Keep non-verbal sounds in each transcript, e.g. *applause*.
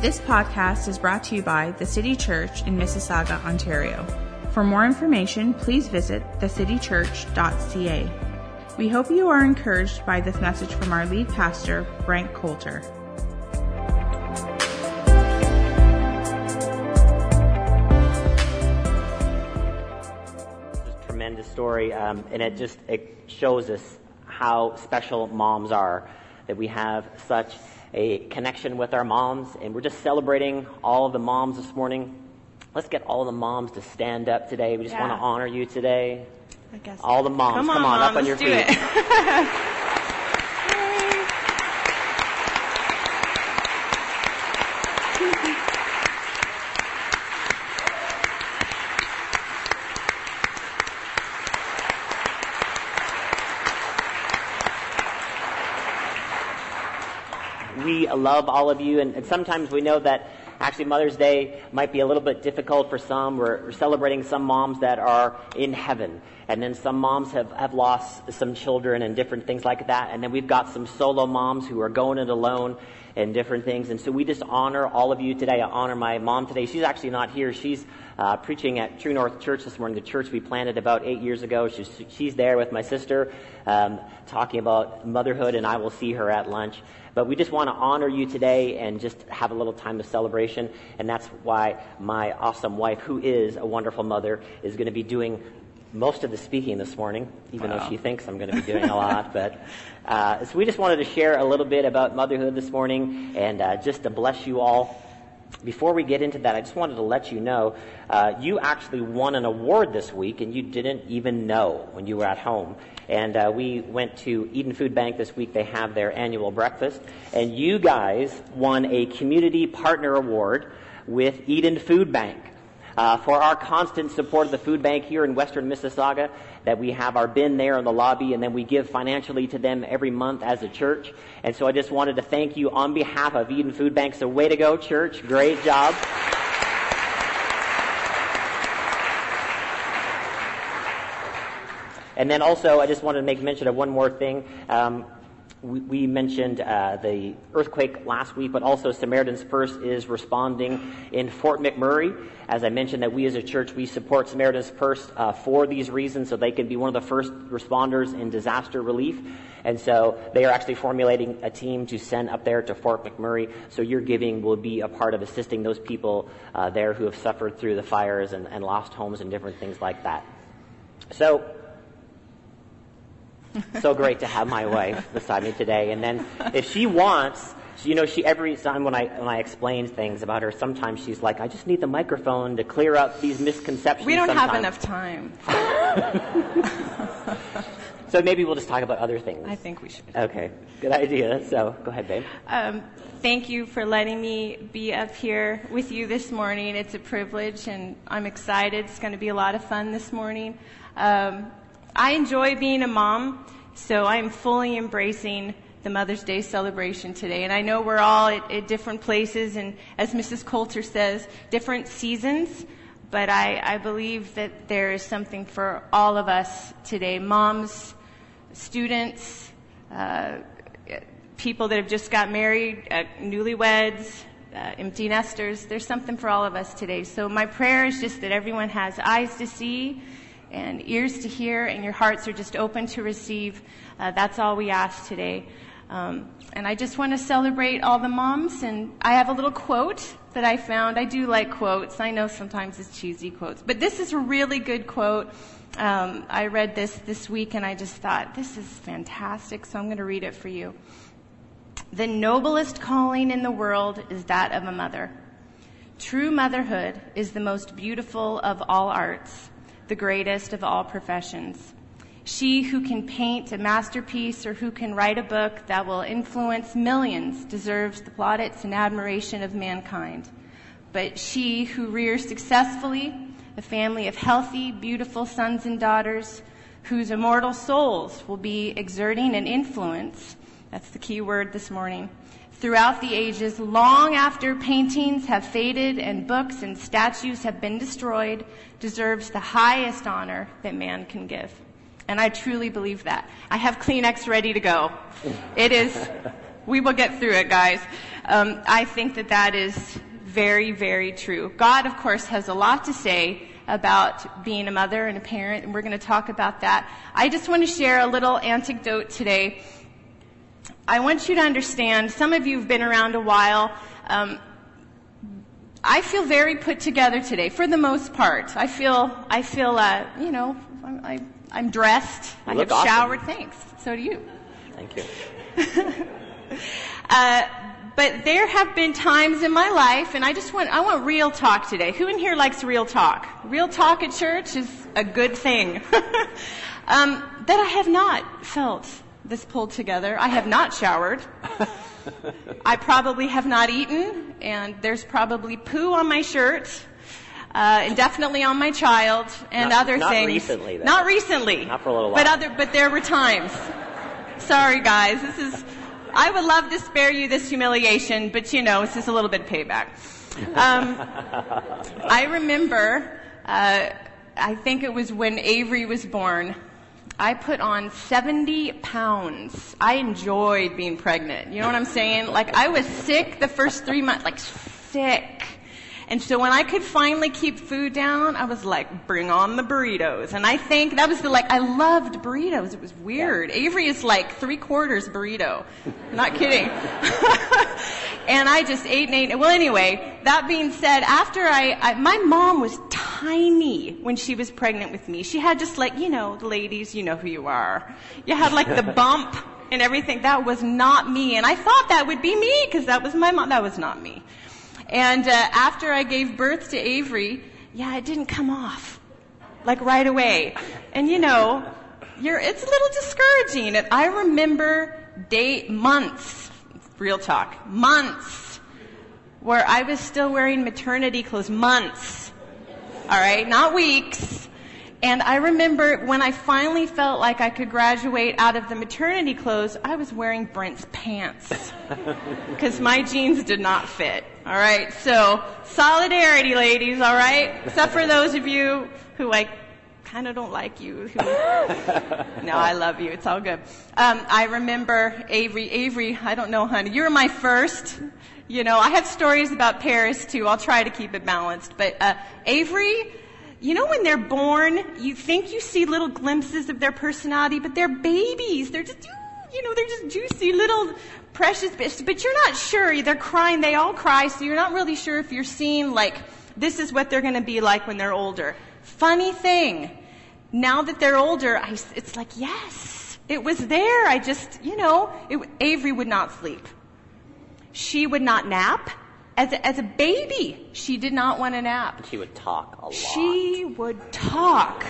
This podcast is brought to you by the City Church in Mississauga, Ontario. For more information, please visit thecitychurch.ca. We hope you are encouraged by this message from our lead pastor, Frank Coulter. This tremendous story, um, and it just it shows us how special moms are. That we have such a connection with our moms, and we're just celebrating all of the moms this morning. Let's get all the moms to stand up today. We just Yeah. want to honor you today. I guess. All the moms, Come on, up on your let's do feet. *laughs* it. we love all of you, and, and sometimes we know that actually Mother's Day might be a little bit difficult for some. We're, we're celebrating some moms that are in heaven, and then some moms have, have lost some children and different things like that, and then we've got some solo moms who are going it alone and different things. And so we just honor all of you today. I honor my mom today. She's actually not here. She's uh, preaching at True North Church this morning, the church we planted about eight years ago. She's, she's there with my sister um, talking about motherhood, and I will see her at lunch. But we just want to honor you today and just have a little time of celebration. And that's why my awesome wife, who is a wonderful mother, is going to be doing most of the speaking this morning, even though she thinks I'm going to be doing a lot. *laughs* But uh, so we just wanted to share a little bit about motherhood this morning and uh, just to bless you all. Before we get into that, I just wanted to let you know uh, you actually won an award this week, and you didn't even know when you were at home. And uh, we went to Eden Food Bank this week. They have their annual breakfast, and you guys won a Community Partner Award with Eden Food Bank uh, for our constant support of the food bank here in western Mississauga, that we have our bin there in the lobby, and then we give financially to them every month as a church. And so I just wanted to thank you on behalf of Eden Food Bank. So way to go, church. Great job. And then also, I just wanted to make mention of one more thing. Um, we, we mentioned uh, the earthquake last week, but also Samaritan's Purse is responding in Fort McMurray. As I mentioned, that we as a church we support Samaritan's Purse uh, for these reasons, so they can be one of the first responders in disaster relief. And so they are actually formulating a team to send up there to Fort McMurray. So your giving will be a part of assisting those people uh, there who have suffered through the fires and, and lost homes and different things like that. So so great to have my wife beside me today. And then if she wants, you know, she every time when I when I explain things about her, sometimes she's like, I just need the microphone to clear up these misconceptions. We don't have enough time. *laughs* So maybe we'll just talk about other things. I think we should. Okay, good idea. So go ahead, babe. Um, thank you for letting me be up here with you this morning. It's a privilege, and I'm excited. It's going to be a lot of fun this morning. Um, I enjoy being a mom, so I'm fully embracing the Mother's Day celebration today. And I know we're all at, at different places, and as Mrs. Coulter says, different seasons. But I, I believe that there is something for all of us today. Moms, students, uh, people that have just got married, uh, newlyweds, uh, empty nesters. There's something for all of us today. So my prayer is just that everyone has eyes to see and ears to hear, and your hearts are just open to receive. Uh, that's all we ask today. Um, and I just want to celebrate all the moms, and I have a little quote that I found. I do like quotes. I know sometimes it's cheesy quotes, but this is a really good quote. Um, I read this this week, and I just thought, this is fantastic, so I'm going to read it for you. The noblest calling in the world is that of a mother. True motherhood is the most beautiful of all arts, the greatest of all professions. She who can paint a masterpiece or who can write a book that will influence millions deserves the plaudits and admiration of mankind. But she who rears successfully a family of healthy, beautiful sons and daughters whose immortal souls will be exerting an influence, that's the key word this morning, throughout the ages, long after paintings have faded and books and statues have been destroyed, deserves the highest honor that man can give. And I truly believe that. I have Kleenex ready to go. It is We will get through it, guys. Um, I think that that is very, very true. God, of course, has a lot to say about being a mother and a parent, and we're going to talk about that. I just want to share a little anecdote today. I want you to understand, some of you have been around a while. Um, I feel very put together today, for the most part. I feel, I feel, uh, you know, I'm, I, am dressed. You I have awesome. showered. Thanks. So do you. Thank you. *laughs* Uh, but there have been times in my life, and I just want, I want real talk today. Who in here likes real talk? Real talk at church is a good thing. *laughs* um, that I have not felt this pulled together. I have not showered. I probably have not eaten, and there's probably poo on my shirt. Uh, and definitely on my child and Not- other not things. Not recently, though. Not recently. Not for a little while. But other, but there were times. Sorry, guys. This is. I would love to spare you this humiliation, but you know, it's just a little bit payback. Um, I remember. Uh, I think it was when Avery was born. I put on 70 pounds. I enjoyed being pregnant. You know what I'm saying? Like I was sick the first three months, like sick. And so when I could finally keep food down, I was like, bring on the burritos. And I think that was the like, I loved burritos. It was weird. Avery is like three quarters burrito. Not kidding. *laughs* and I just ate and ate. Well, anyway, that being said, after I, I, my mom was tiny when she was pregnant with me. She had just like, you know, the ladies, you know who you are. You had like the bump and everything. That was not me. And I thought that would be me because that was my mom. That was not me. And uh, after I gave birth to Avery, yeah, it didn't come off like right away. And you know, you're, it's a little discouraging. And I remember day months, real talk, months, where I was still wearing maternity clothes. Months, all right, not weeks. And I remember when I finally felt like I could graduate out of the maternity clothes, I was wearing Brent's pants because my jeans did not fit. All right, so solidarity, ladies. All right, except for those of you who like kind of don't like you. Who, *laughs* no, I love you. It's all good. Um, I remember Avery. Avery, I don't know, honey. You were my first. You know, I have stories about Paris too. I'll try to keep it balanced. But uh, Avery, you know, when they're born, you think you see little glimpses of their personality, but they're babies. They're just, you know, they're just juicy little precious bits. But you're not sure. They're crying. They all cry. So you're not really sure if you're seeing like this is what they're going to be like when they're older. Funny thing, now that they're older, I, it's like yes, it was there. I just, you know, it, Avery would not sleep. She would not nap. As a, as a baby, she did not want to nap. She would talk a lot. She would talk.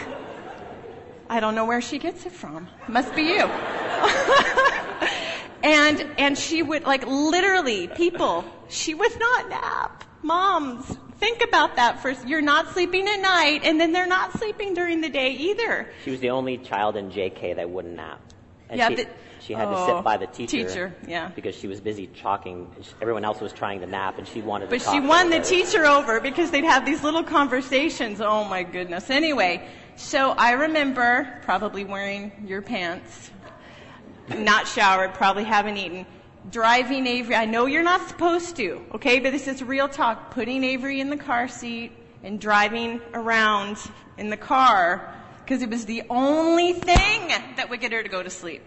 I don't know where she gets it from. Must be you. *laughs* and and she would like literally people. She would not nap. Moms, think about that first. You're not sleeping at night, and then they're not sleeping during the day either. She was the only child in JK that wouldn't nap. And Yeah, she, the- she had to oh, sit by the teacher. teacher, yeah. Because she was busy chalking. Everyone else was trying to nap, and she wanted But to talk. she won the teacher over because they'd have these little conversations. Oh my goodness. Anyway, so I remember probably wearing your pants, not showered, probably haven't eaten, driving Avery. I know you're not supposed to, okay, but this is real talk. Putting Avery in the car seat and driving around in the car because it was the only thing that would get her to go to sleep.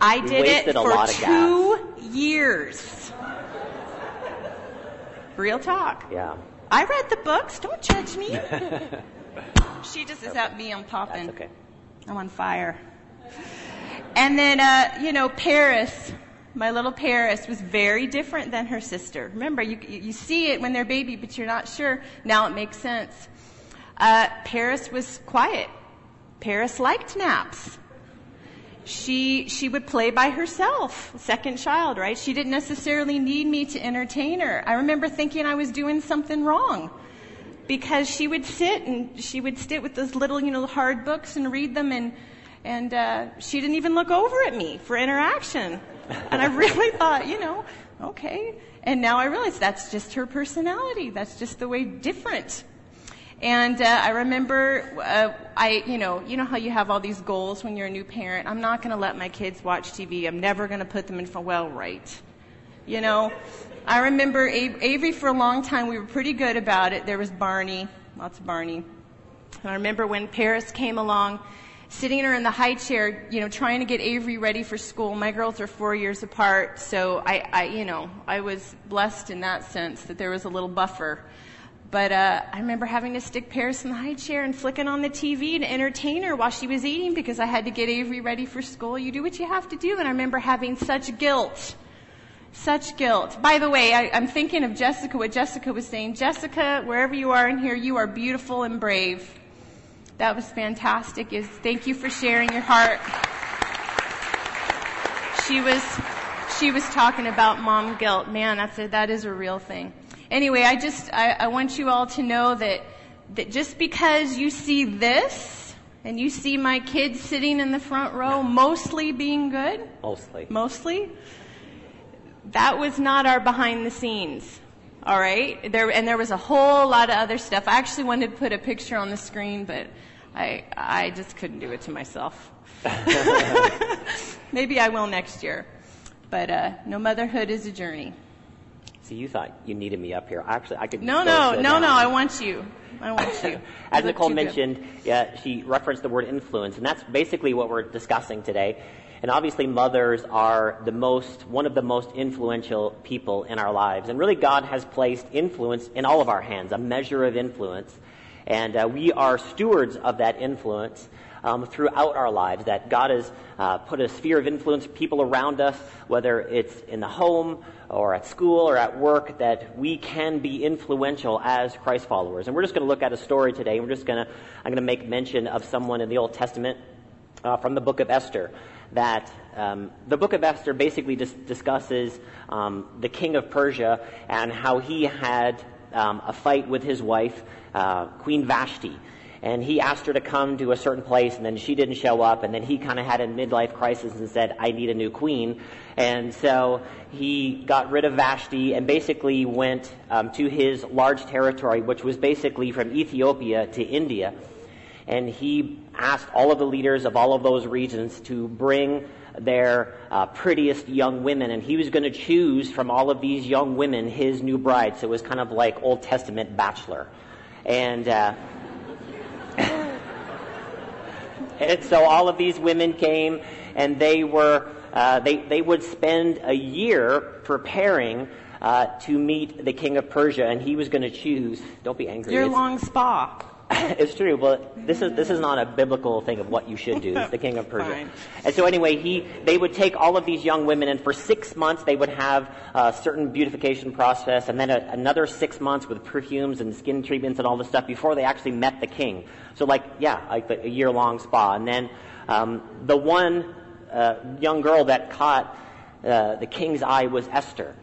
I did it for two years. Real talk. Yeah. I read the books. Don't judge me. *laughs* she just is at me. I'm popping. That's okay. I'm on fire. And then, uh, you know, Paris, my little Paris, was very different than her sister. Remember, you, you see it when they're baby, but you're not sure. Now it makes sense. Uh, Paris was quiet. Paris liked naps. She she would play by herself, second child, right? She didn't necessarily need me to entertain her. I remember thinking I was doing something wrong because she would sit and she would sit with those little, you know, hard books and read them and and uh, she didn't even look over at me for interaction. And I really *laughs* thought, you know, okay. And now I realize that's just her personality. That's just the way different. And uh, I remember, uh, I, you know, you know how you have all these goals when you're a new parent. I'm not going to let my kids watch TV. I'm never going to put them in for well, right? You know, I remember Avery for a long time. We were pretty good about it. There was Barney, lots of Barney. And I remember when Paris came along, sitting her in the high chair, you know, trying to get Avery ready for school. My girls are four years apart, so I, I you know, I was blessed in that sense that there was a little buffer. But uh, I remember having to stick Paris in the high chair and flicking on the TV to entertain her while she was eating because I had to get Avery ready for school. You do what you have to do. And I remember having such guilt. Such guilt. By the way, I, I'm thinking of Jessica, what Jessica was saying. Jessica, wherever you are in here, you are beautiful and brave. That was fantastic. Is thank you for sharing your heart. She was she was talking about mom guilt. Man, that's a, that is a real thing anyway, I just I, I want you all to know that that just because you see this and you see my kids sitting in the front row mostly being good, mostly, mostly, that was not our behind the scenes. All right, there and there was a whole lot of other stuff. I actually wanted to put a picture on the screen, but I I just couldn't do it to myself. *laughs* Maybe I will next year. But uh, no, motherhood is a journey. See, you thought you needed me up here. Actually, I could. No, no, no, down. no. I want you. I want you. *laughs* As Nicole mentioned, yeah, she referenced the word influence, and that's basically what we're discussing today. And obviously, mothers are the most, one of the most influential people in our lives. And really, God has placed influence in all of our hands, a measure of influence. And uh, we are stewards of that influence um, throughout our lives, that God has uh, put a sphere of influence, people around us, whether it's in the home or at school or at work, that we can be influential as Christ followers. And we're just going to look at a story today. We're just going to, I'm going to make mention of someone in the Old Testament uh, from the book of Esther. That um, the book of Esther basically dis- discusses um, the king of Persia and how he had um, a fight with his wife, uh, Queen Vashti and he asked her to come to a certain place, and then she didn't show up, and then he kind of had a midlife crisis and said, I need a new queen. And so he got rid of Vashti and basically went um, to his large territory, which was basically from Ethiopia to India. And he asked all of the leaders of all of those regions to bring their uh, prettiest young women, and he was going to choose from all of these young women his new bride. So it was kind of like Old Testament bachelor. And uh, *laughs* and so all of these women came, and they were uh, they they would spend a year preparing uh, to meet the king of Persia, and he was going to choose. Don't be angry. Your long spa. *coughs* it's true, but this is this is not a biblical thing of what you should do. It's the king of *laughs* Persia. And so anyway, he they would take all of these young women, and for six months they would have a certain beautification process, and then a, another six months with perfumes and skin treatments and all this stuff before they actually met the king. So like yeah, like a year long spa, and then um, the one uh, young girl that caught uh, the king's eye was Esther,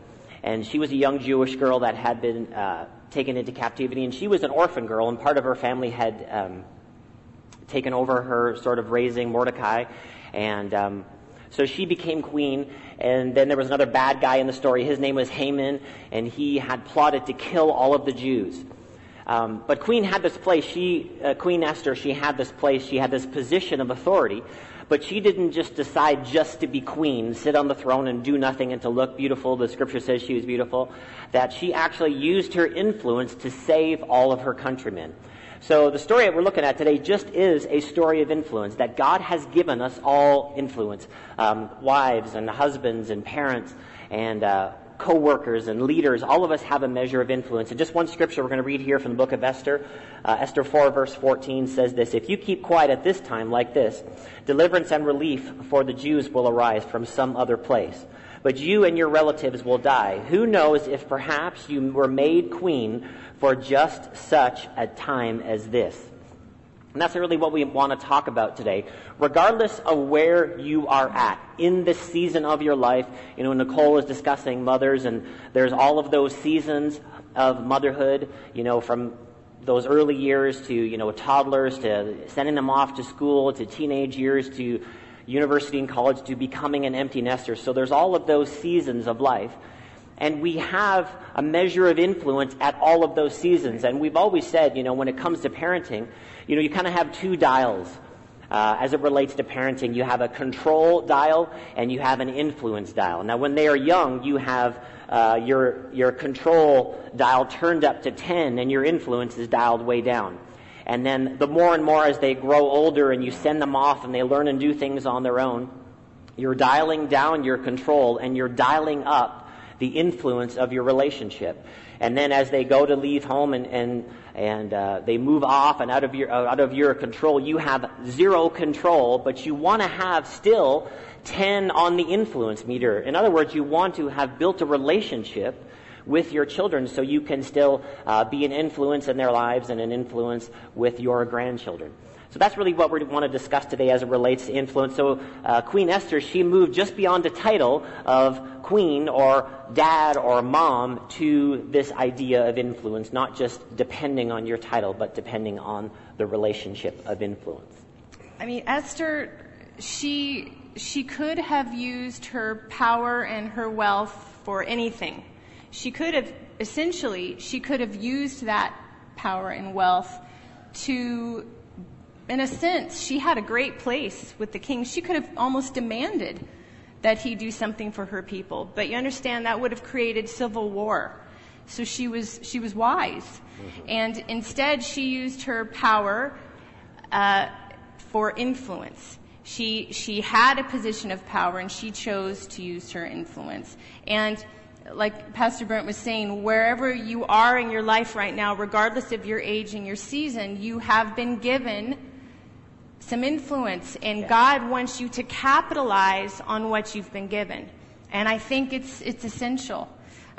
and she was a young Jewish girl that had been. Uh, taken into captivity, and she was an orphan girl, and part of her family had um, taken over her sort of raising Mordecai, and um, so she became queen. And then there was another bad guy in the story. His name was Haman, and he had plotted to kill all of the Jews. Um, but Queen had this place. She, uh, Queen Esther, she had this place. She had this position of authority but she didn't just decide just to be queen, sit on the throne and do nothing and to look beautiful. The scripture says she was beautiful. That she actually used her influence to save all of her countrymen. So the story that we're looking at today just is a story of influence, that God has given us all influence. Um, wives and husbands and parents and uh, co-workers and leaders, all of us have a measure of influence. And just one scripture we're going to read here from the book of Esther. Uh, Esther 4 verse 14 says this, If you keep quiet at this time like this, deliverance and relief for the Jews will arise from some other place. But you and your relatives will die. Who knows if perhaps you were made queen for just such a time as this? And that's really what we want to talk about today. Regardless of where you are at in this season of your life, you know, Nicole is discussing mothers, and there's all of those seasons of motherhood, you know, from those early years to, you know, toddlers to sending them off to school to teenage years to university and college to becoming an empty nester. So there's all of those seasons of life. And we have a measure of influence at all of those seasons. And we've always said, you know, when it comes to parenting, you know, you kind of have two dials. Uh, as it relates to parenting, you have a control dial and you have an influence dial. Now, when they are young, you have uh, your, your control dial turned up to 10 and your influence is dialed way down. And then the more and more as they grow older and you send them off and they learn and do things on their own, you're dialing down your control and you're dialing up the influence of your relationship. And then as they go to leave home and, and, and uh, they move off and out of, your, out of your control, you have zero control, but you want to have still 10 on the influence meter. In other words, you want to have built a relationship with your children so you can still uh, be an influence in their lives and an influence with your grandchildren. So that's really what we want to discuss today as it relates to influence. So uh, Queen Esther, she moved just beyond the title of queen or dad or mom to this idea of influence, not just depending on your title, but depending on the relationship of influence. I mean, Esther, she she could have used her power and her wealth for anything. She could have essentially she could have used that power and wealth to in a sense, she had a great place with the king. She could have almost demanded that he do something for her people. But you understand that would have created civil war. So she was, she was wise. Mm-hmm. And instead, she used her power uh, for influence. She, she had a position of power and she chose to use her influence. And like Pastor Brent was saying, wherever you are in your life right now, regardless of your age and your season, you have been given some influence, and God wants you to capitalize on what you've been given. And I think it's, it's essential.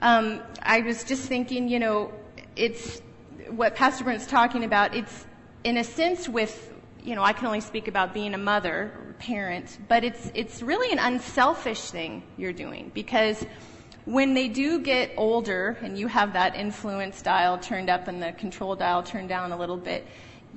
Um, I was just thinking, you know, it's what Pastor Brent's talking about. It's in a sense with, you know, I can only speak about being a mother, or parent, but it's it's really an unselfish thing you're doing because when they do get older and you have that influence dial turned up and the control dial turned down a little bit,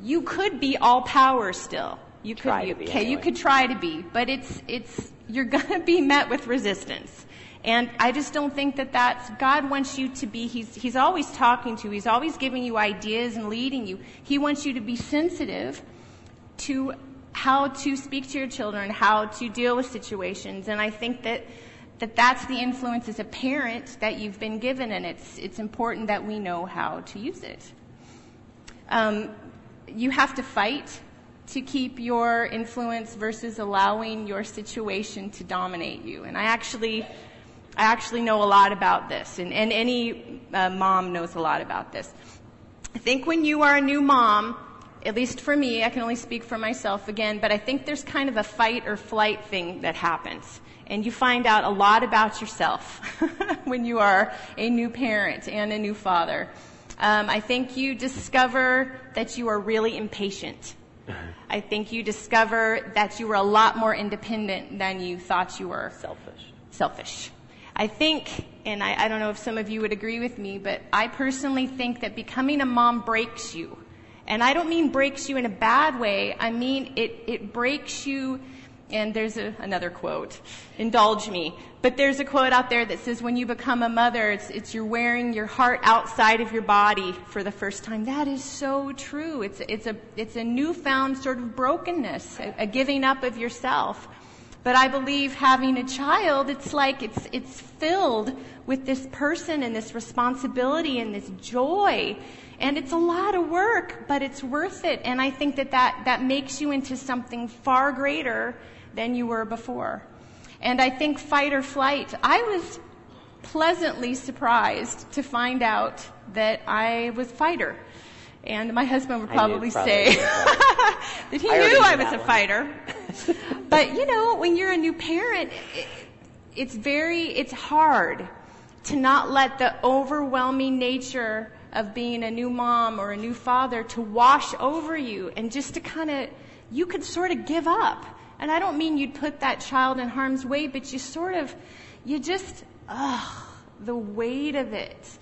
you could be all power still. You could try be, be, okay, anyway. you could try to be, but it's it's you're *laughs* going to be met with resistance. And I just don't think that that's God wants you to be he's he's always talking to you. He's always giving you ideas and leading you. He wants you to be sensitive to how to speak to your children, how to deal with situations. And I think that that that's the influence as a parent that you've been given, and it's it's important that we know how to use it. Um, you have to fight to keep your influence versus allowing your situation to dominate you. And I actually, I actually know a lot about this, and, and any uh, mom knows a lot about this. I think when you are a new mom, at least for me, I can only speak for myself again, but I think there's kind of a fight or flight thing that happens. And you find out a lot about yourself *laughs* when you are a new parent and a new father. Um, I think you discover that you are really impatient. I think you discover that you were a lot more independent than you thought you were. Selfish. Selfish. I think, and I, I, don't know if some of you would agree with me, but I personally think that becoming a mom breaks you. And I don't mean breaks you in a bad way. I mean it, it breaks you and there's a, another quote. Indulge me. But there's a quote out there that says, when you become a mother, it's, it's you're wearing your heart outside of your body for the first time. That is so true. It's, it's, a, it's a newfound sort of brokenness, a, a giving up of yourself. But I believe having a child, it's like it's, it's filled with this person and this responsibility and this joy. And it's a lot of work, but it's worth it. And I think that that, that makes you into something far greater than you were before. And I think fight or flight, I was pleasantly surprised to find out that I was fighter. And my husband would probably, probably say *laughs* that he I knew I was a fighter. *laughs* but you know, when you're a new parent, it, it's very, it's hard to not let the overwhelming nature of being a new mom or a new father to wash over you and just to kind of, you could sort of give up. And I don't mean you'd put that child in harm's way, but you sort of, you just, ugh, the weight of it,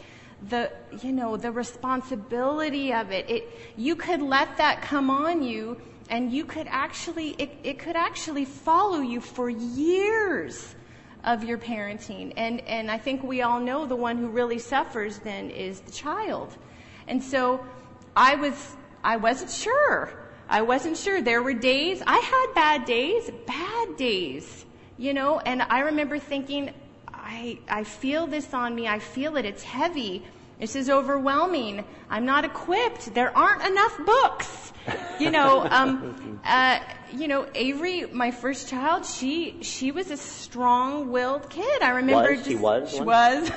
the, you know, the responsibility of it. It, you could let that come on you and you could actually, it, it could actually follow you for years of your parenting. And, and I think we all know the one who really suffers then is the child. And so I was, I wasn't sure. I wasn't sure. There were days, I had bad days, bad days, you know, and I remember thinking, I, I feel this on me. I feel it. It's heavy. This is overwhelming. I'm not equipped. There aren't enough books. You know, um, *laughs* uh, you know, Avery, my first child, she she was a strong-willed kid. I remember. Was, just, she was. She one? was.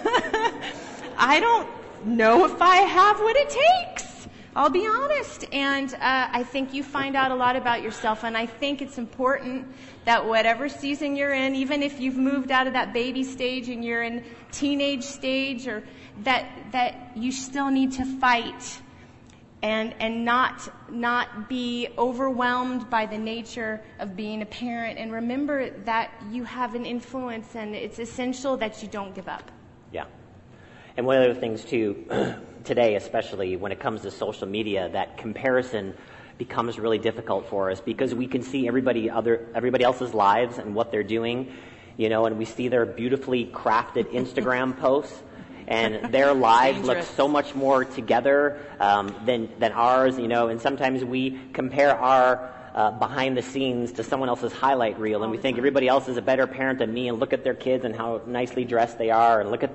I don't know if I have what it takes. I'll be honest. And uh, I think you find out a lot about yourself. And I think it's important that whatever season you're in, even if you've moved out of that baby stage and you're in teenage stage, or that that you still need to fight and and not not be overwhelmed by the nature of being a parent. And remember that you have an influence, and it's essential that you don't give up. Yeah. And one of the things too, *clears throat* today especially when it comes to social media, that comparison becomes really difficult for us because we can see everybody other everybody else's lives and what they're doing, you know, and we see their beautifully crafted *laughs* Instagram posts. And *laughs* their lives look so much more together um, than than ours, you know. And sometimes we compare our uh, behind the scenes to someone else's highlight reel, and we think everybody else is a better parent than me. And look at their kids and how nicely dressed they are, and look at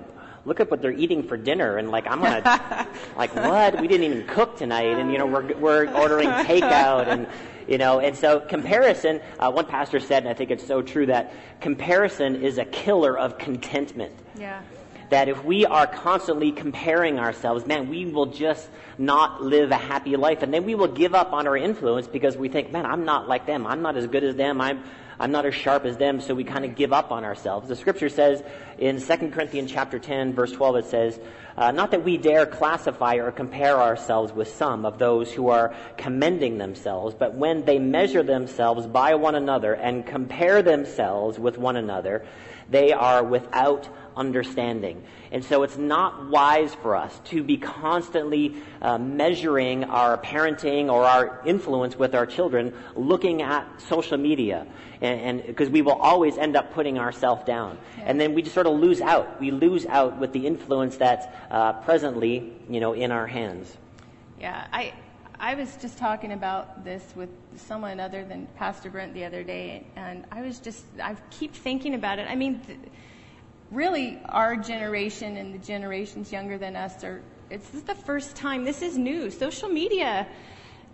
look at what they're eating for dinner and like i'm gonna *laughs* like what we didn't even cook tonight and you know we're we're ordering takeout and you know and so comparison uh, one pastor said and i think it's so true that comparison is a killer of contentment Yeah. that if we are constantly comparing ourselves, man, we will just not live a happy life. And then we will give up on our influence because we think, man, I'm not like them. I'm not as good as them. I'm, I'm not as sharp as them. So we kind of give up on ourselves. The scripture says in 2 Corinthians chapter 10, verse 12, it says, uh, not that we dare classify or compare ourselves with some of those who are commending themselves, but when they measure themselves by one another and compare themselves with one another, they are without understanding. And so it's not wise for us to be constantly uh, measuring our parenting or our influence with our children looking at social media. And because we will always end up putting ourselves down. And then we just sort of lose out. We lose out with the influence that's uh, presently, you know, in our hands. Yeah, I I was just talking about this with someone other than Pastor Brent the other day, and I was just I keep thinking about it. I mean, th- really, our generation and the generations younger than us are. It's this is the first time. This is new. Social media,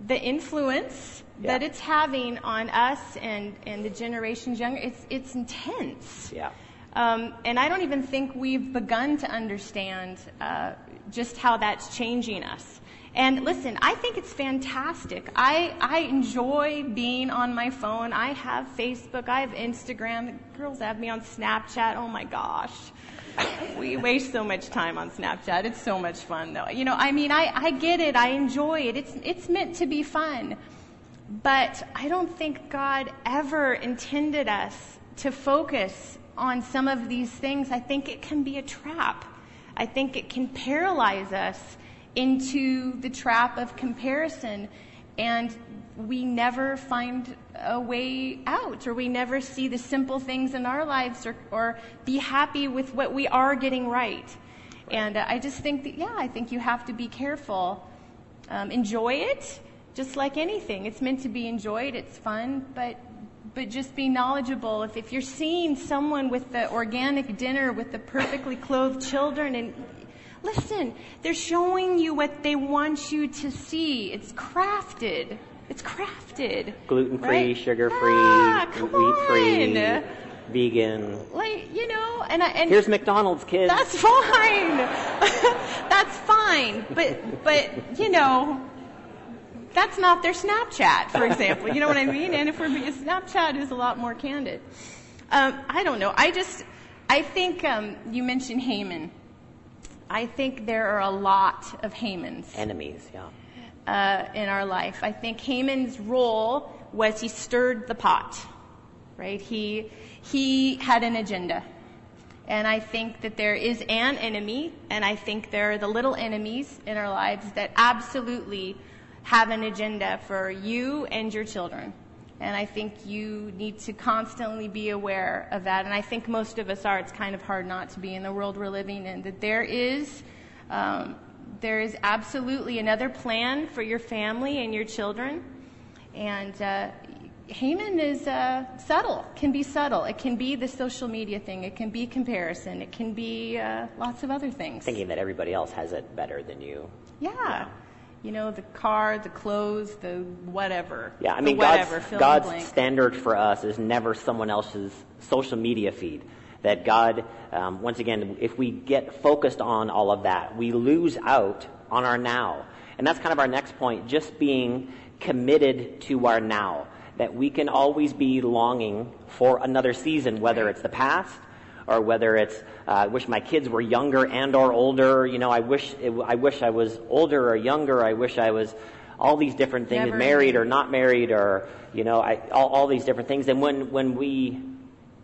the influence Yeah. that it's having on us and and the generations younger, it's it's intense. Yeah. Um, and I don't even think we've begun to understand uh, just how that's changing us. And listen, I think it's fantastic. I, I enjoy being on my phone. I have Facebook, I have Instagram. Girls have me on Snapchat. Oh my gosh. We waste so much time on Snapchat. It's so much fun though. You know, I mean, I, I get it. I enjoy it. It's, it's meant to be fun. But I don't think God ever intended us to focus on some of these things. I think it can be a trap. I think it can paralyze us into the trap of comparison and we never find a way out or we never see the simple things in our lives or, or be happy with what we are getting right. And I just think that, yeah, I think you have to be careful. Um, enjoy it, just like anything. It's meant to be enjoyed. It's fun, but but just be knowledgeable. If if you're seeing someone with the organic dinner with the perfectly clothed children, and listen, they're showing you what they want you to see. It's crafted. It's crafted. Gluten free, right? sugar free, Ah, wheat free, vegan. Like you know, and I, and Here's McDonald's, kids. that's fine. *laughs* that's fine. But but you know, that's not their Snapchat, for example. You know what I mean? And if we're being Snapchat is a lot more candid. Um, I don't know. I just I think um, you mentioned Haman. I think there are a lot of Hamans Enemies, yeah. uh, in our life. I think Haman's role was he stirred the pot, right? He he had an agenda, and I think that there is an enemy, and I think there are the little enemies in our lives that absolutely have an agenda for you and your children. And I think you need to constantly be aware of that. And I think most of us are. It's kind of hard not to be in the world we're living in. That there is, um, there is absolutely another plan for your family and your children. And uh, Haman is uh, subtle, can be subtle. It can be the social media thing. It can be comparison. It can be uh, lots of other things. Thinking that everybody else has it better than you. Yeah. yeah you know, the car, the clothes, the whatever. Yeah, I mean, whatever, God's, God's standard for us is never someone else's social media feed. That God, um, once again, if we get focused on all of that, we lose out on our now. And that's kind of our next point, just being committed to our now. That we can always be longing for another season, whether it's the past or whether it's uh, I wish my kids were younger and or older. You know, I wish it, I wish I was older or younger. I wish I was all these different things, Never married or not married, or you know, I, all, all these different things. And when when we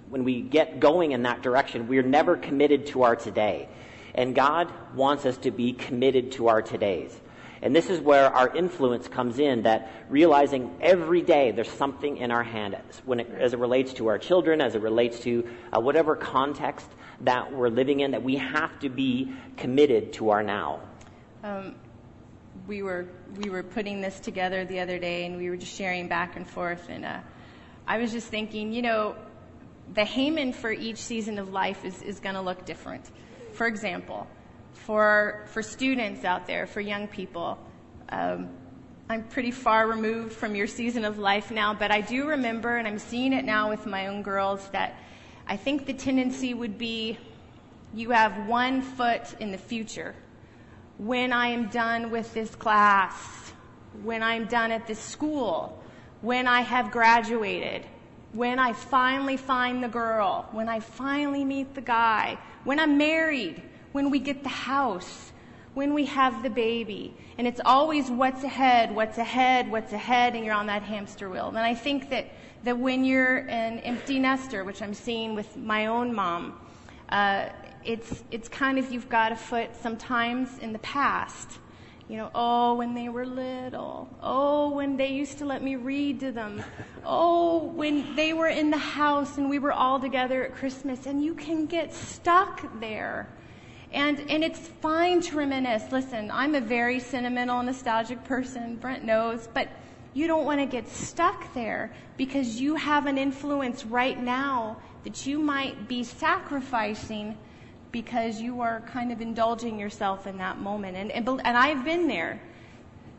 when we get going in that direction, we're never committed to our today. And God wants us to be committed to our todays. And this is where our influence comes in, that realizing every day there's something in our hand when it, as it relates to our children, as it relates to uh, whatever context that we're living in, that we have to be committed to our now. Um, we were we were putting this together the other day, and we were just sharing back and forth, and uh, I was just thinking, you know, the Haman for each season of life is, is going to look different. For example, for, for students out there, for young people. Um, I'm pretty far removed from your season of life now, but I do remember, and I'm seeing it now with my own girls, that I think the tendency would be you have one foot in the future. When I am done with this class, when I'm done at this school, when I have graduated, when I finally find the girl, when I finally meet the guy, when I'm married, when we get the house, when we have the baby. And it's always what's ahead, what's ahead, what's ahead, and you're on that hamster wheel. And I think that, that when you're an empty nester, which I'm seeing with my own mom, uh, it's, it's kind of you've got a foot sometimes in the past. You know, oh, when they were little. Oh, when they used to let me read to them. Oh, when they were in the house and we were all together at Christmas. And you can get stuck there. And, and it's fine to reminisce. Listen, I'm a very sentimental, nostalgic person. Brent knows. But you don't want to get stuck there because you have an influence right now that you might be sacrificing because you are kind of indulging yourself in that moment. And, and, and I've been there.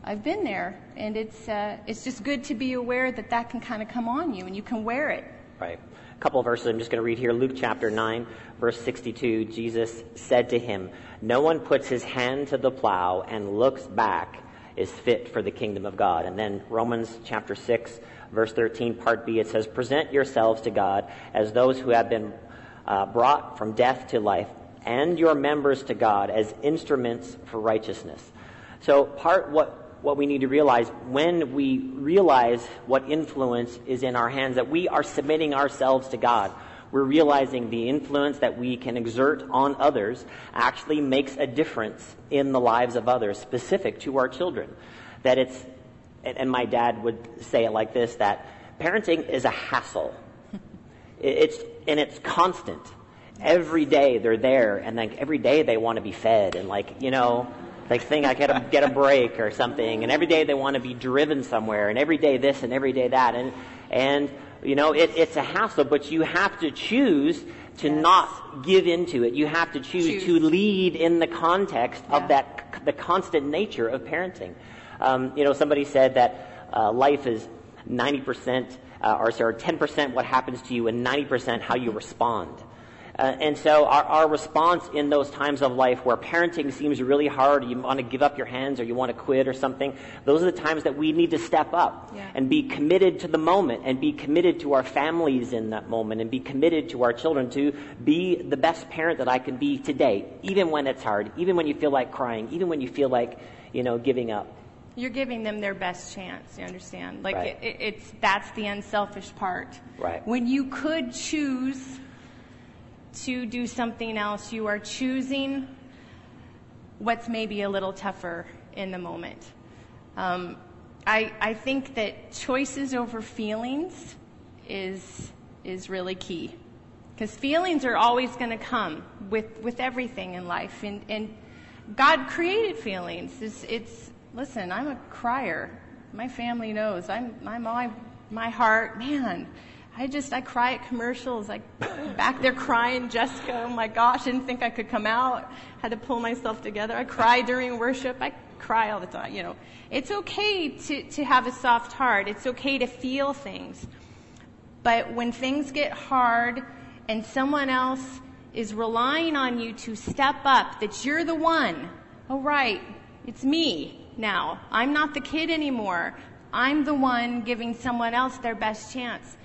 I've been there. And it's, uh, it's just good to be aware that that can kind of come on you and you can wear it. Right couple verses I'm just going to read here. Luke chapter 9, verse 62. Jesus said to him, No one puts his hand to the plow and looks back is fit for the kingdom of God. And then Romans chapter 6, verse 13, part B, it says, Present yourselves to God as those who have been uh, brought from death to life, and your members to God as instruments for righteousness. So, part what what we need to realize when we realize what influence is in our hands, that we are submitting ourselves to God. We're realizing the influence that we can exert on others actually makes a difference in the lives of others, specific to our children. That it's, and my dad would say it like this, that parenting is a hassle. *laughs* It's, and it's constant. Every day they're there, and like every day they want to be fed, and like, you know, like think I gotta *laughs* get a break or something, and every day they want to be driven somewhere, and every day this and every day that, and and you know it, it's a hassle, but you have to choose to yes. not give into it. You have to choose, choose. to lead in the context yeah. of that the constant nature of parenting. Um, you know, somebody said that uh, life is ninety percent, uh, or sorry, ten percent what happens to you, and ninety percent how you respond. Uh, and so our, our response in those times of life where parenting seems really hard, you want to give up your hands or you want to quit or something, those are the times that we need to step up yeah. and be committed to the moment and be committed to our families in that moment and be committed to our children to be the best parent that I can be today, even when it's hard, even when you feel like crying, even when you feel like, you know, giving up you're giving them their best chance. You understand? Like right. it, it's that's the unselfish part. Right. When you could choose to do something else. You are choosing what's maybe a little tougher in the moment. Um, I, I think that choices over feelings is, is really key. Because feelings are always going to come with, with everything in life. And, and God created feelings. It's, it's, listen, I'm a crier. My family knows. I'm, I'm my, my heart, man. I just, I cry at commercials. I back there crying, Jessica, oh my gosh, didn't think I could come out. Had to pull myself together. I cry during worship. I cry all the time, you know. It's okay to, to have a soft heart. It's okay to feel things. But when things get hard and someone else is relying on you to step up, that you're the one, oh right, it's me now. I'm not the kid anymore. I'm the one giving someone else their best chance.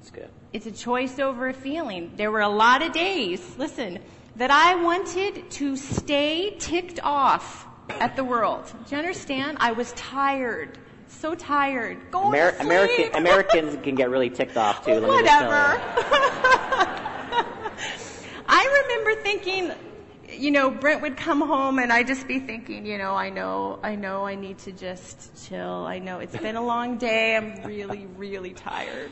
That's good. It's a choice over a feeling. There were a lot of days, listen, that I wanted to stay ticked off at the world. Do you understand? I was tired. So tired. Go Amer- to sleep. American, *laughs* Americans can get really ticked off too. Let me just tell Whatever. *laughs* I remember thinking, you know, Brent would come home and I'd just be thinking, you know, I know, I know I need to just chill. I know it's been a long day. I'm really, really tired.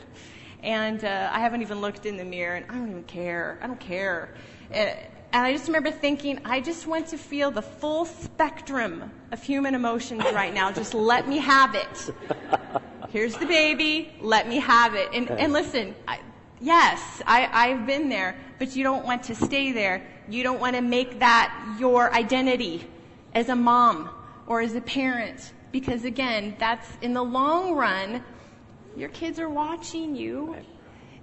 And uh, I haven't even looked in the mirror and I don't even care. I don't care. Uh, and I just remember thinking, I just want to feel the full spectrum of human emotions right now. Just let me have it. *laughs* Here's the baby. Let me have it. And, and listen, I, yes, I, I've been there, but you don't want to stay there. You don't want to make that your identity as a mom or as a parent. Because again, that's in the long run, your kids are watching you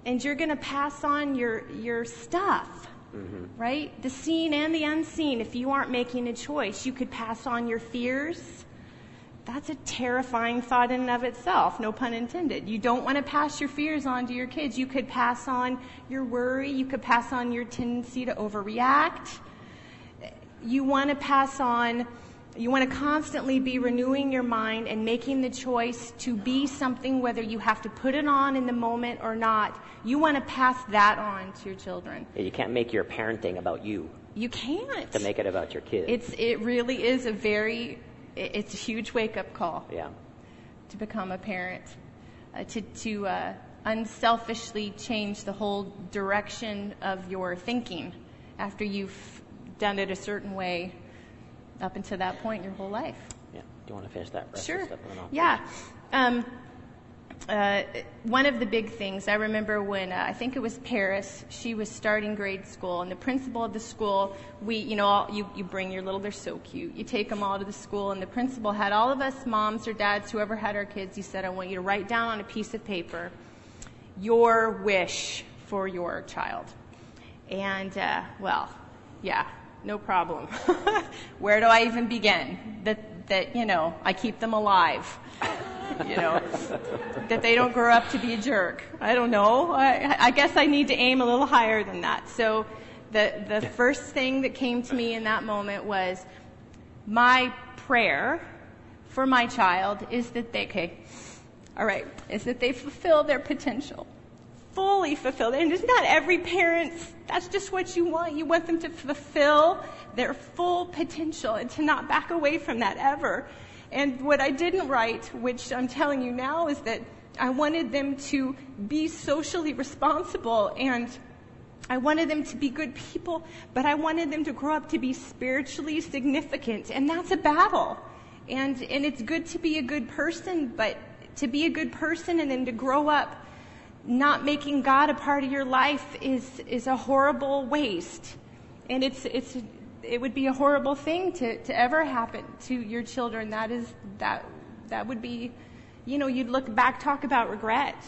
and you're going to pass on your, your stuff. Mm-hmm. Right? The seen and the unseen. If you aren't making a choice, you could pass on your fears, that's a terrifying thought in and of itself, no pun intended. You don't want to pass your fears on to your kids. You could pass on your worry, you could pass on your tendency to overreact. You want to pass on, you want to constantly be renewing your mind and making the choice to be something, whether you have to put it on in the moment or not. You want to pass that on to your children. Yeah, you can't make your parenting about you You can't. to make it about your kids. It's, it really is a very, it's a huge wake up call. yeah. to become a parent, uh, to, to uh, unselfishly change the whole direction of your thinking after you've done it a certain way up until that point in your whole life. Yeah. Do you want to finish that? rest Sure. the stuff and then Yeah. Um, uh, one of the big things I remember when uh, I think it was Paris, she was starting grade school, and the principal of the school, we, you know, all, you, you bring your little, they're so cute. You take them all to the school, and the principal had all of us moms or dads, whoever had our kids, he said, I want you to write down on a piece of paper your wish for your child. And, uh, well, yeah, no problem. *laughs* Where do I even begin? That, that, you know, I keep them alive. You know, *laughs* that they don't grow up to be a jerk. I don't know. I, I guess I need to aim a little higher than that. So the, the first thing that came to me in that moment was my prayer for my child is that they, okay, all right, is that they fulfill their potential. Fully fulfill. And it's not every parent's, that's just what you want. You want them to fulfill their full potential and to not back away from that ever. And what I didn't write, which I'm telling you now, is that I wanted them to be socially responsible and I wanted them to be good people, but I wanted them to grow up to be spiritually significant. And that's a battle. And, and it's good to be a good person, but to be a good person and then to grow up not making God a part of your life is, is a horrible waste. And it's, it's, it would be a horrible thing to, to ever happen to your children. That is, that, that would be, you know, you'd look back, talk about regret.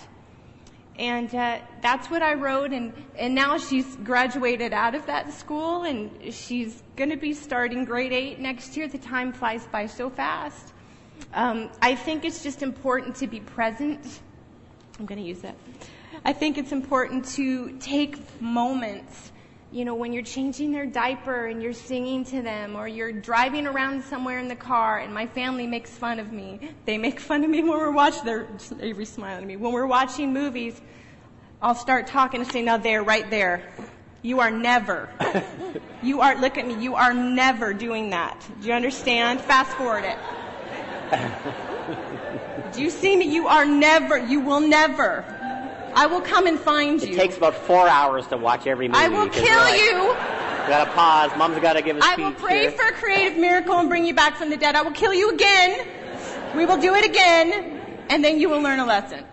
And uh, that's what I wrote, and, and now she's graduated out of that school, and she's going to be starting grade eight next year. The time flies by so fast. Um, I think it's just important to be present. I'm going to use that. I think it's important to take moments, you know, when you're changing their diaper and you're singing to them, or you're driving around somewhere in the car, and my family makes fun of me. They make fun of me when we're watching. They're Avery's smiling at me when we're watching movies. I'll start talking and say, "Now there, right there, you are never, you are look at me. You are never doing that. Do you understand? Fast forward it." Do you see me? You are never, you will never. I will come and find you. It takes about four hours to watch every movie. I will kill like, you. Gotta pause. Mom's gotta give a I speech I will pray here. for a creative miracle and bring you back from the dead. I will kill you again. We will do it again, and then you will learn a lesson.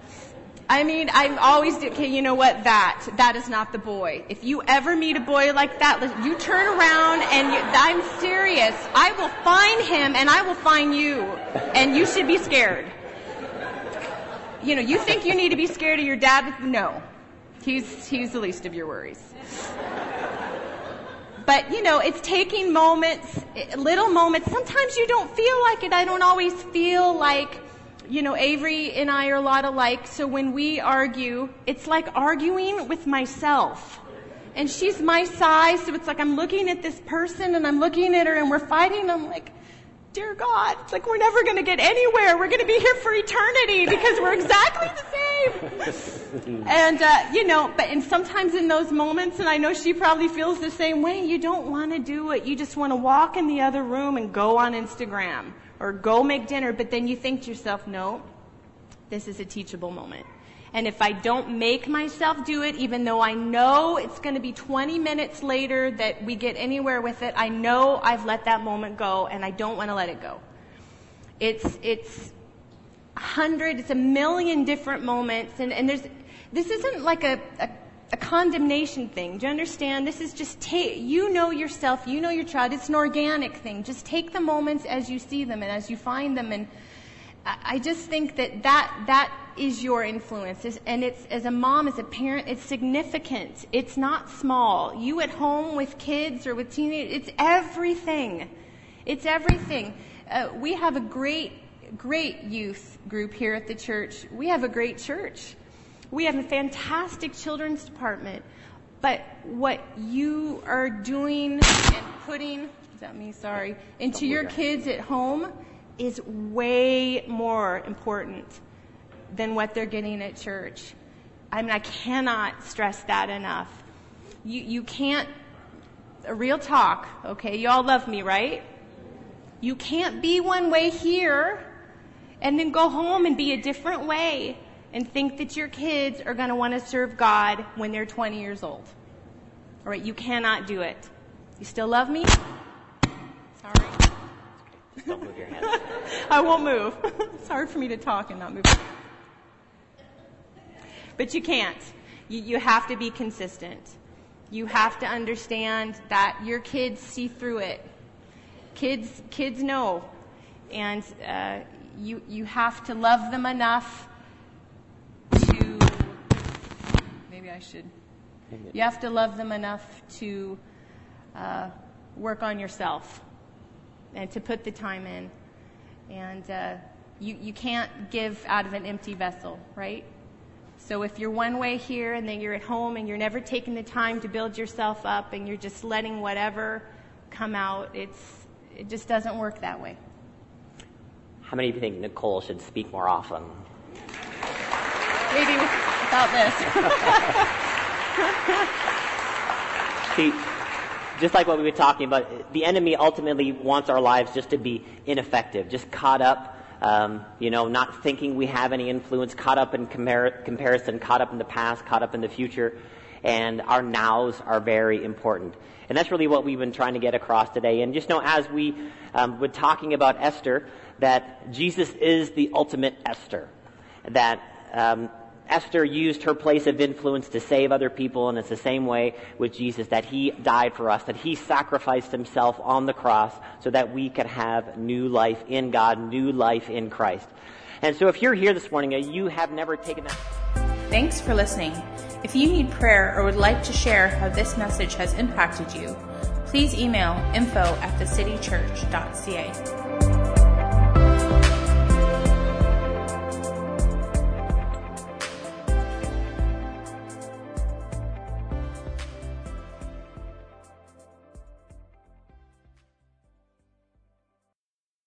I mean, I'm always, do- okay, you know what? That, that is not the boy. If you ever meet a boy like that, you turn around and you, I'm serious. I will find him and I will find you. And you should be scared. You know, you think you need to be scared of your dad? No. He's, he's the least of your worries. But, you know, it's taking moments, little moments. Sometimes you don't feel like it. I don't always feel like, you know, Avery and I are a lot alike. So when we argue, it's like arguing with myself. And she's my size, so it's like I'm looking at this person and I'm looking at her and we're fighting. I'm like, dear God, it's like we're never going to get anywhere. We're going to be here for eternity because we're exactly the same. *laughs* and, uh, you know, but, and sometimes in those moments, and I know she probably feels the same way, you don't want to do it. You just want to walk in the other room and go on Instagram or go make dinner, but then you think to yourself, no, this is a teachable moment. And if I don't make myself do it, even though I know it's going to be 20 minutes later that we get anywhere with it, I know I've let that moment go and I don't want to let it go. It's, it's a hundred, it's a million different moments and, and there's, this isn't like a, a, a condemnation thing. Do you understand? This is just take, you know yourself, you know your child. It's an organic thing. Just take the moments as you see them and as you find them and, I just think that that, that is your influence. It's- And it's, as a mom, as a parent, it's significant. It's not small. You at home with kids or with teenagers, it's everything. It's everything. Uh, we have a great, great youth group here at the church. We have a great church. We have a fantastic children's department. But what you are doing and putting, is that me? Sorry, into your kids at home is way more important than what they're getting at church. I mean, I cannot stress that enough. You, you can't, a real talk, okay? You all love me, right? You can't be one way here and then go home and be a different way and think that your kids are going to want to serve God when they're 20 years old. All right, you cannot do it. You still love me? Sorry. Don't move your *laughs* hands. I won't move. *laughs* it's hard for me to talk and not move. But you can't. You, you have to be consistent. You have to understand that your kids see through it. Kids, kids know, and uh, you you have to love them enough to. Maybe I should. You have to love them enough to uh, work on yourself and to put the time in. And uh, you, you can't give out of an empty vessel, right? So if you're one way here and then you're at home and you're never taking the time to build yourself up and you're just letting whatever come out, it's, it just doesn't work that way. How many of you think Nicole should speak more often? Maybe without this. *laughs* See, just like what we were talking about, the enemy ultimately wants our lives just to be ineffective, just caught up, um, you know, not thinking we have any influence, caught up in compar- comparison, caught up in the past, caught up in the future, and our nows are very important. And that's really what we've been trying to get across today. And just know, as we um, were talking about Esther, that Jesus is the ultimate Esther. That um, Esther used her place of influence to save other people, and it's the same way with Jesus that he died for us, that he sacrificed himself on the cross so that we could have new life in God, new life in Christ. And so if you're here this morning and you have never taken that. Thanks for listening. If you need prayer or would like to share how this message has impacted you, please email info at thecitychurch.ca.